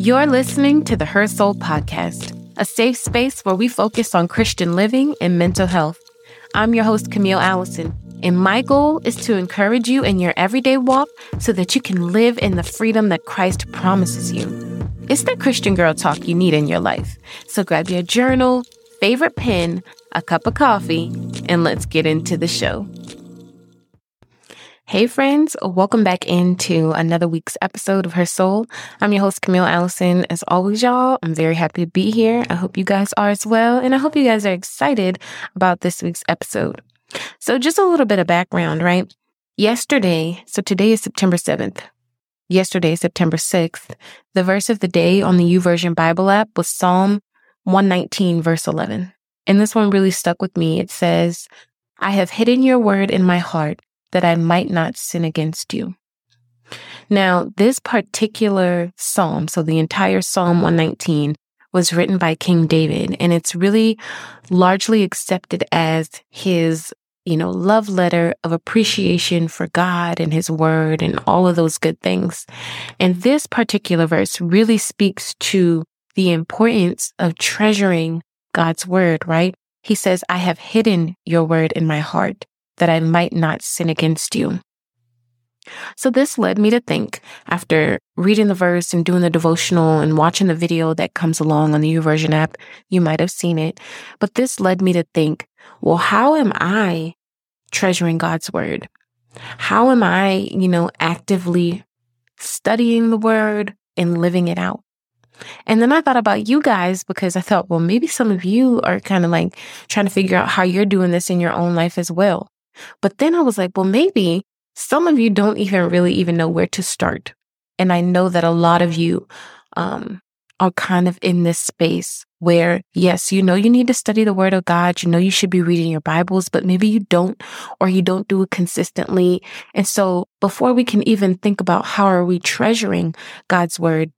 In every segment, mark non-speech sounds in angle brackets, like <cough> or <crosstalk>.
You're listening to the Her Soul Podcast, a safe space where we focus on Christian living and mental health. I'm your host, Camille Allison, and my goal is to encourage you in your everyday walk so that you can live in the freedom that Christ promises you. It's the Christian girl talk you need in your life. So grab your journal, favorite pen, a cup of coffee, and let's get into the show. Hey, friends, welcome back into another week's episode of Her Soul. I'm your host, Camille Allison. As always, y'all, I'm very happy to be here. I hope you guys are as well. And I hope you guys are excited about this week's episode. So, just a little bit of background, right? Yesterday, so today is September 7th. Yesterday, September 6th, the verse of the day on the YouVersion Bible app was Psalm 119, verse 11. And this one really stuck with me. It says, I have hidden your word in my heart that I might not sin against you. Now, this particular psalm, so the entire Psalm 119, was written by King David, and it's really largely accepted as his, you know, love letter of appreciation for God and his word and all of those good things. And this particular verse really speaks to the importance of treasuring God's word, right? He says, I have hidden your word in my heart that I might not sin against you. So this led me to think after reading the verse and doing the devotional and watching the video that comes along on the YouVersion app, you might have seen it. But this led me to think, well, how am I treasuring God's word? How am I, you know, actively studying the word and living it out? And then I thought about you guys because I thought, well, maybe some of you are kind of like trying to figure out how you're doing this in your own life as well. But then I was like, well, maybe some of you don't even really even know where to start. And I know that a lot of you um, are kind of in this space where, yes, you know, you need to study the word of God. You know, you should be reading your Bibles, but maybe you don't, or you don't do it consistently. And so before we can even think about how are we treasuring God's word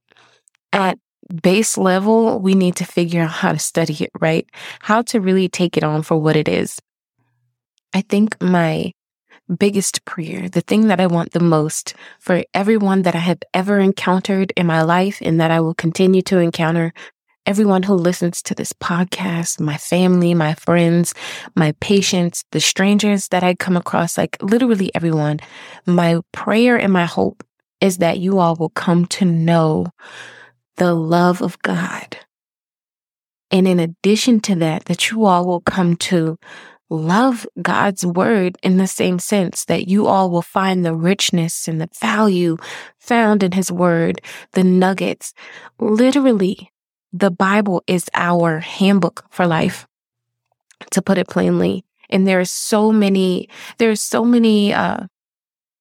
at base level, we need to figure out how to study it, right? How to really take it on for what it is. I think my biggest prayer, the thing that I want the most for everyone that I have ever encountered in my life and that I will continue to encounter, everyone who listens to this podcast, my family, my friends, my patients, the strangers that I come across, like literally everyone, my prayer and my hope is that you all will come to know the love of God. And in addition to that, that you all will come to love God's word in the same sense that you all will find the richness and the value found in his word, the nuggets. Literally, the Bible is our handbook for life, to put it plainly. And there are so many, there's so many, uh,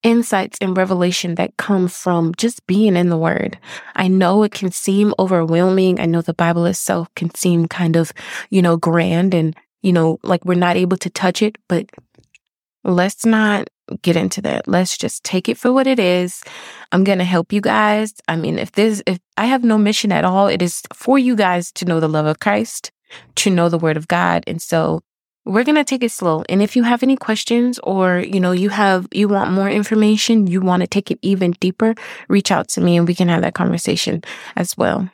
insights and revelation that come from just being in the word. I know it can seem overwhelming. I know the Bible itself can seem kind of, you know, grand and you know, like we're not able to touch it, but let's not get into that. Let's just take it for what it is. I'm going to help you guys. I mean, if this, if I have no mission at all, it is for you guys to know the love of Christ, to know the word of God. And so we're going to take it slow. And if you have any questions or, you know, you have, you want more information, you want to take it even deeper, reach out to me and we can have that conversation as well.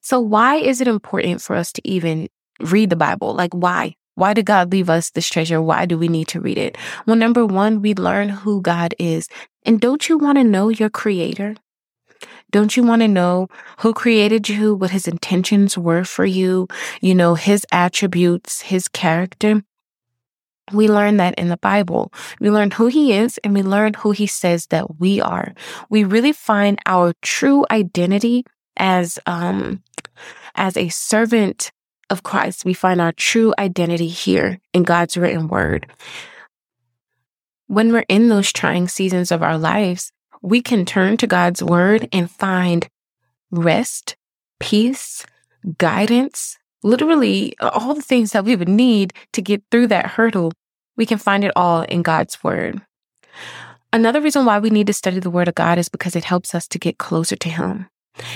So why is it important for us to even read the Bible. Like, why? Why did God leave us this treasure? Why do we need to read it? Well, number one, we learn who God is. And don't you want to know your creator? Don't you want to know who created you, what his intentions were for you, you know, his attributes, his character? We learn that in the Bible. We learn who he is and we learn who he says that we are. We really find our true identity as, um, as a servant of Christ, we find our true identity here in God's written word. When we're in those trying seasons of our lives, we can turn to God's word and find rest, peace, guidance, literally all the things that we would need to get through that hurdle. We can find it all in God's word. Another reason why we need to study the word of God is because it helps us to get closer to him.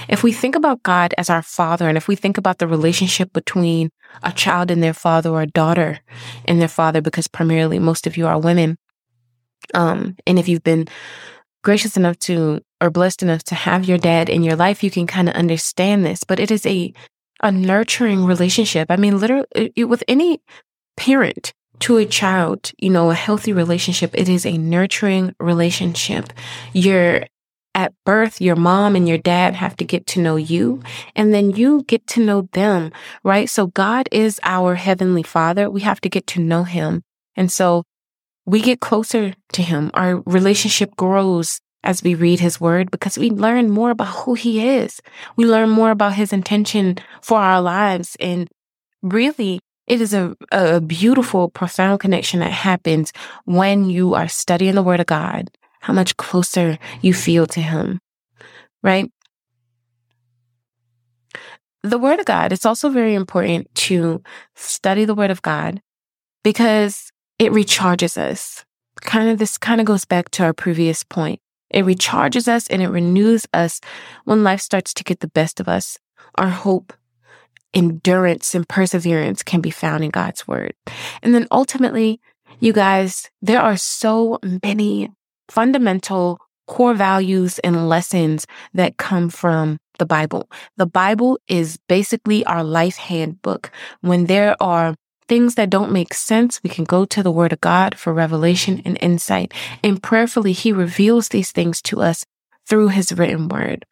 If we think about God as our father, and if we think about the relationship between a child and their father or a daughter and their father, because primarily most of you are women, um, and if you've been gracious enough to or blessed enough to have your dad in your life, you can kind of understand this, but it is a a nurturing relationship. I mean, literally it, with any parent to a child, you know, a healthy relationship, it is a nurturing relationship. You're at birth, your mom and your dad have to get to know you and then you get to know them, right? So God is our heavenly father. We have to get to know him. And so we get closer to him. Our relationship grows as we read his word because we learn more about who he is. We learn more about his intention for our lives. And really, it is a, a beautiful, profound connection that happens when you are studying the word of God, how much closer you feel to him, right? The word of God, it's also very important to study the word of God because it recharges us. Kind of this kind of goes back to our previous point. It recharges us and it renews us when life starts to get the best of us. Our hope, endurance, and perseverance can be found in God's word. And then ultimately, you guys, there are so many fundamental core values and lessons that come from the Bible. The Bible is basically our life handbook. When there are things that don't make sense, we can go to the Word of God for revelation and insight. And prayerfully, He reveals these things to us through His written Word.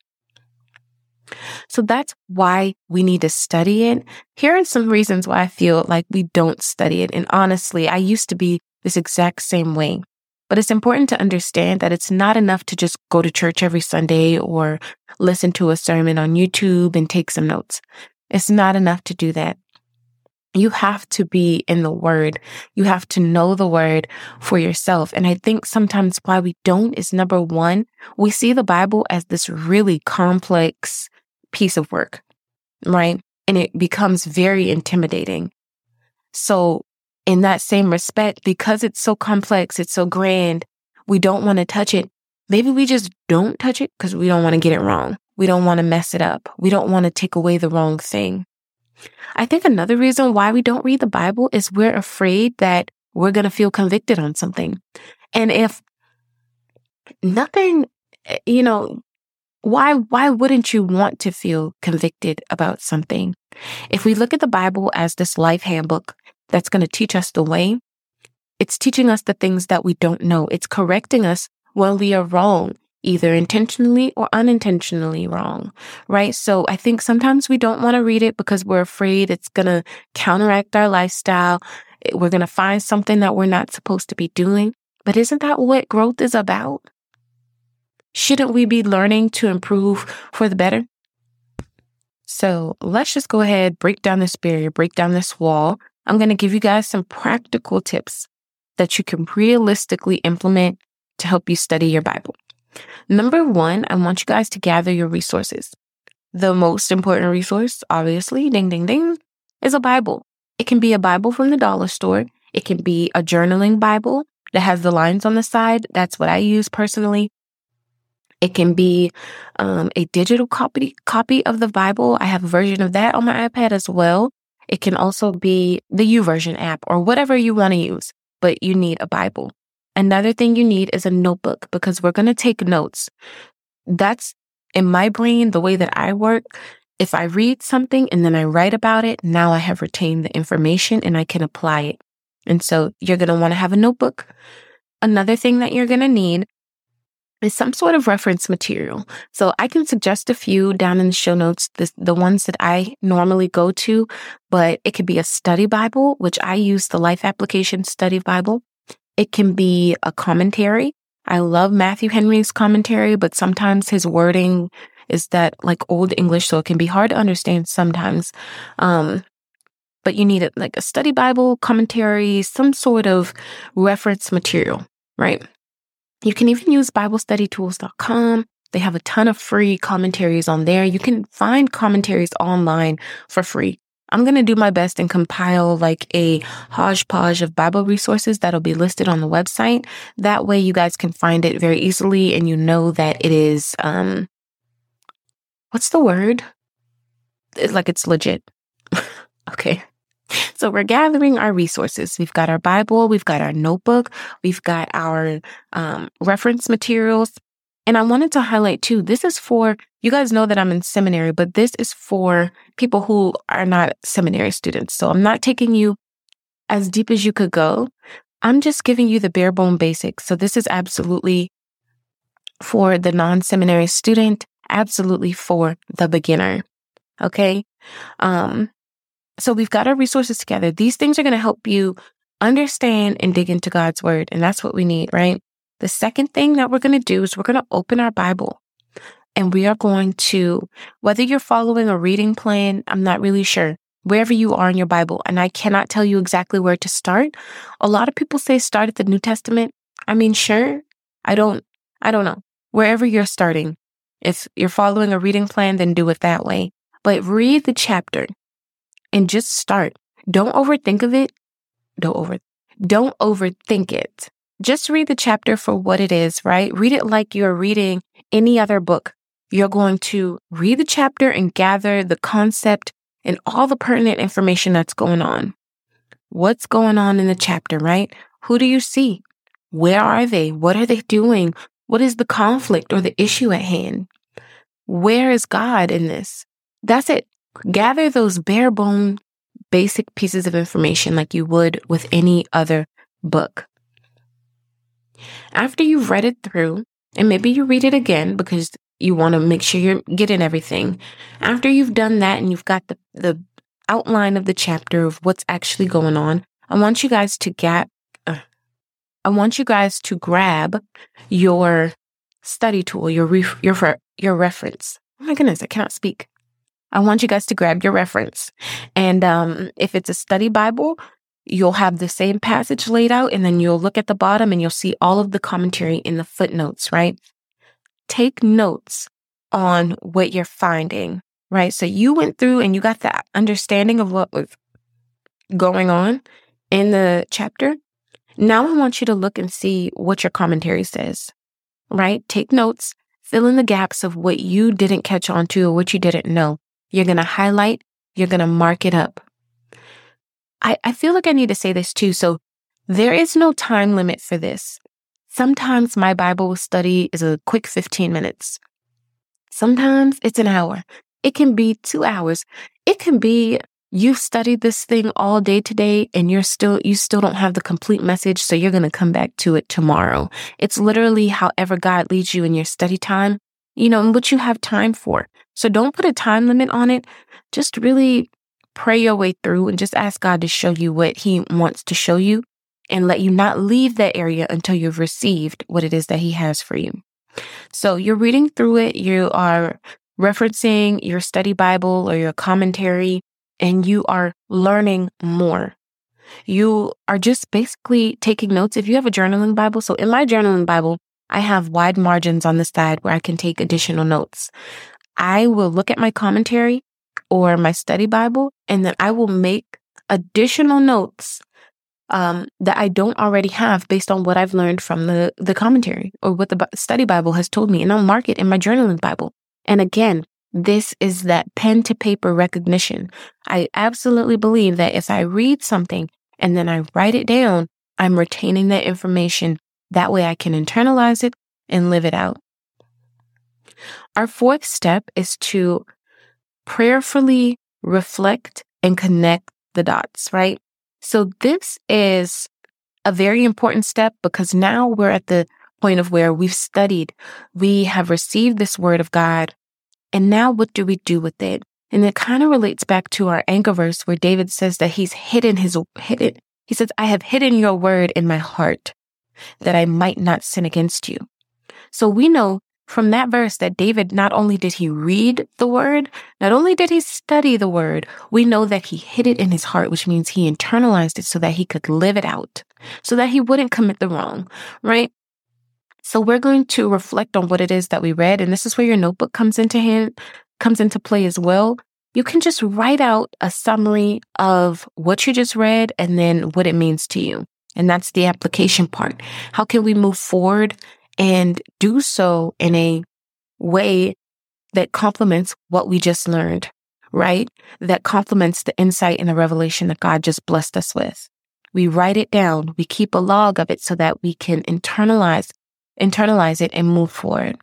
So that's why we need to study it. Here are some reasons why I feel like we don't study it. And honestly, I used to be this exact same way. But it's important to understand that it's not enough to just go to church every Sunday or listen to a sermon on YouTube and take some notes. It's not enough to do that. You have to be in the word. You have to know the word for yourself. And I think sometimes why we don't is number one, we see the Bible as this really complex piece of work, right? And it becomes very intimidating. So in that same respect, because it's so complex, it's so grand, we don't want to touch it. Maybe we just don't touch it because we don't want to get it wrong. We don't want to mess it up. We don't want to take away the wrong thing. I think another reason why we don't read the Bible is we're afraid that we're going to feel convicted on something. And if nothing, eh, you know, why, why wouldn't you want to feel convicted about something? If we look at the Bible as this life handbook that's going to teach us the way, it's teaching us the things that we don't know. It's correcting us when we are wrong either intentionally or unintentionally wrong, right? So I think sometimes we don't want to read it because we're afraid it's going to counteract our lifestyle. We're going to find something that we're not supposed to be doing. But isn't that what growth is about? Shouldn't we be learning to improve for the better? So let's just go ahead, break down this barrier, break down this wall. I'm going to give you guys some practical tips that you can realistically implement to help you study your Bible. Number one, I want you guys to gather your resources. The most important resource, obviously, ding, ding, ding, is a Bible. It can be a Bible from the dollar store. It can be a journaling Bible that has the lines on the side. That's what I use personally. It can be um, a digital copy copy of the Bible. I have a version of that on my iPad as well. It can also be the YouVersion app or whatever you want to use, but you need a Bible. Another thing you need is a notebook because we're going to take notes. That's in my brain, the way that I work. If I read something and then I write about it, now I have retained the information and I can apply it. And so you're going to want to have a notebook. Another thing that you're going to need is some sort of reference material. So I can suggest a few down in the show notes, the, the ones that I normally go to, but it could be a study Bible, which I use the Life Application Study Bible. It can be a commentary. I love Matthew Henry's commentary, but sometimes his wording is that like old English, so it can be hard to understand sometimes. Um, but you need it like a study Bible, commentary, some sort of reference material, right? You can even use BibleStudyTools.com. They have a ton of free commentaries on there. You can find commentaries online for free. I'm going to do my best and compile like a hodgepodge of Bible resources that'll be listed on the website. That way you guys can find it very easily and you know that it is, um, what's the word? It's like it's legit. <laughs> okay. So we're gathering our resources. We've got our Bible, we've got our notebook, we've got our um, reference materials. And I wanted to highlight too, this is for, you guys know that I'm in seminary, but this is for people who are not seminary students. So I'm not taking you as deep as you could go. I'm just giving you the bare bone basics. So this is absolutely for the non seminary student, absolutely for the beginner. Okay. Um, so we've got our resources together. These things are going to help you understand and dig into God's word. And that's what we need, right? The second thing that we're going to do is we're going to open our Bible and we are going to, whether you're following a reading plan, I'm not really sure, wherever you are in your Bible. And I cannot tell you exactly where to start. A lot of people say start at the New Testament. I mean, sure. I don't, I don't know. Wherever you're starting, if you're following a reading plan, then do it that way. But read the chapter and just start. Don't overthink of it. Don't over, don't overthink it. Just read the chapter for what it is, right? Read it like you're reading any other book. You're going to read the chapter and gather the concept and all the pertinent information that's going on. What's going on in the chapter, right? Who do you see? Where are they? What are they doing? What is the conflict or the issue at hand? Where is God in this? That's it. Gather those bare bone basic pieces of information like you would with any other book. After you've read it through, and maybe you read it again because you want to make sure you're getting everything. After you've done that and you've got the, the outline of the chapter of what's actually going on, I want you guys to get, uh, I want you guys to grab your study tool, your, ref- your, your reference. Oh my goodness, I cannot speak. I want you guys to grab your reference. And um, if it's a study Bible, you'll have the same passage laid out, and then you'll look at the bottom and you'll see all of the commentary in the footnotes, right? Take notes on what you're finding, right? So you went through and you got that understanding of what was going on in the chapter. Now I want you to look and see what your commentary says, right? Take notes, fill in the gaps of what you didn't catch on to or what you didn't know. You're going to highlight, you're going to mark it up. I, I feel like I need to say this too. So there is no time limit for this. Sometimes my Bible study is a quick 15 minutes. Sometimes it's an hour. It can be two hours. It can be you've studied this thing all day today and you're still, you still don't have the complete message. So you're going to come back to it tomorrow. It's literally however God leads you in your study time, you know, and what you have time for. So don't put a time limit on it. Just really pray your way through and just ask God to show you what He wants to show you and let you not leave that area until you've received what it is that He has for you. So you're reading through it, you are referencing your study Bible or your commentary, and you are learning more. You are just basically taking notes. If you have a journaling Bible, so in my journaling Bible, I have wide margins on the side where I can take additional notes. I will look at my commentary or my study Bible, and then I will make additional notes um, that I don't already have based on what I've learned from the, the commentary or what the study Bible has told me. And I'll mark it in my journaling Bible. And again, this is that pen to paper recognition. I absolutely believe that if I read something and then I write it down, I'm retaining that information. That way I can internalize it and live it out. Our fourth step is to prayerfully reflect and connect the dots, right? So this is a very important step because now we're at the point of where we've studied, we have received this word of God, and now what do we do with it? And it kind of relates back to our anchor verse where David says that he's hidden his hidden. He says, I have hidden your word in my heart that I might not sin against you. So we know from that verse that David not only did he read the word, not only did he study the word, we know that he hid it in his heart, which means he internalized it so that he could live it out, so that he wouldn't commit the wrong, right? So we're going to reflect on what it is that we read, and this is where your notebook comes into hand, comes into play as well. You can just write out a summary of what you just read and then what it means to you. And that's the application part. How can we move forward and do so in a way that complements what we just learned, right? That complements the insight and the revelation that God just blessed us with. We write it down. We keep a log of it so that we can internalize, internalize it and move forward.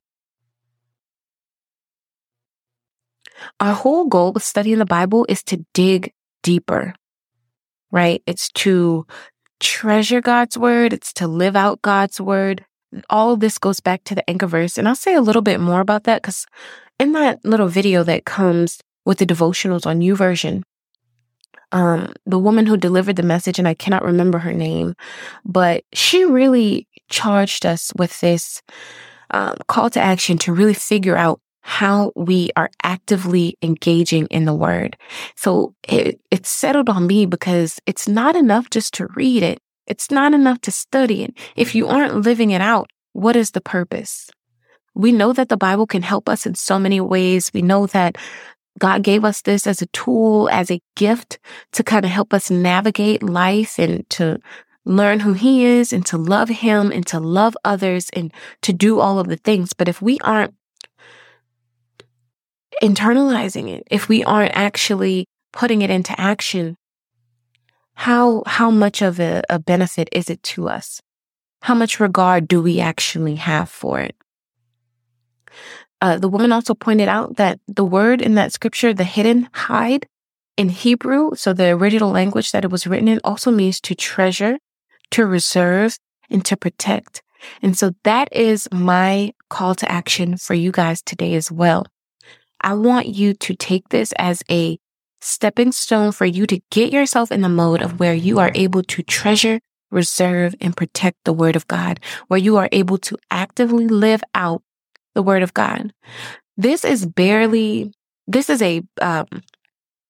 Our whole goal with studying the Bible is to dig deeper, right? It's to treasure God's word. It's to live out God's word. All of this goes back to the anchor verse. And I'll say a little bit more about that because in that little video that comes with the devotionals on YouVersion, version, um, the woman who delivered the message, and I cannot remember her name, but she really charged us with this um, call to action to really figure out how we are actively engaging in the word. So it, it settled on me because it's not enough just to read it. It's not enough to study it. If you aren't living it out, what is the purpose? We know that the Bible can help us in so many ways. We know that God gave us this as a tool, as a gift to kind of help us navigate life and to learn who he is and to love him and to love others and to do all of the things. But if we aren't internalizing it, if we aren't actually putting it into action, how, how much of a, a benefit is it to us? How much regard do we actually have for it? Uh, the woman also pointed out that the word in that scripture, the hidden hide in Hebrew, so the original language that it was written in also means to treasure, to reserve, and to protect. And so that is my call to action for you guys today as well. I want you to take this as a stepping stone for you to get yourself in the mode of where you are able to treasure, reserve, and protect the word of God, where you are able to actively live out the word of God. This is barely, this is a, um,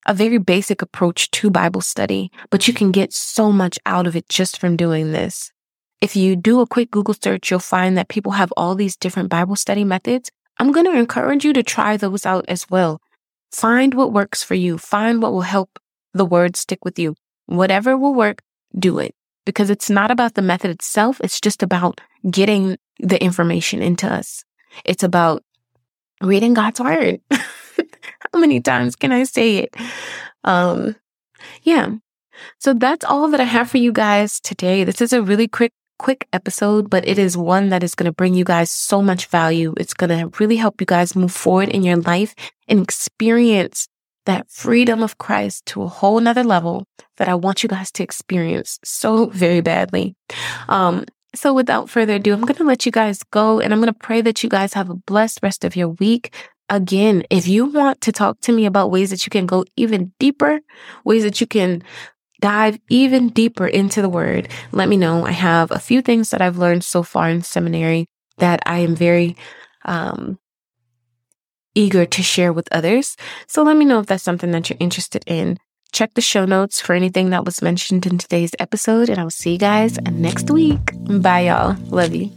a very basic approach to Bible study, but you can get so much out of it just from doing this. If you do a quick Google search, you'll find that people have all these different Bible study methods. I'm going to encourage you to try those out as well. Find what works for you. Find what will help the word stick with you. Whatever will work, do it because it's not about the method itself. It's just about getting the information into us. It's about reading God's word. <laughs> How many times can I say it? Um, yeah. So that's all that I have for you guys today. This is a really quick quick episode, but it is one that is going to bring you guys so much value. It's going to really help you guys move forward in your life and experience that freedom of Christ to a whole nother level that I want you guys to experience so very badly. Um, so without further ado, I'm going to let you guys go and I'm going to pray that you guys have a blessed rest of your week. Again, if you want to talk to me about ways that you can go even deeper, ways that you can dive even deeper into the word, let me know. I have a few things that I've learned so far in seminary that I am very um, eager to share with others. So let me know if that's something that you're interested in. Check the show notes for anything that was mentioned in today's episode, and I will see you guys next week. Bye, y'all. Love you.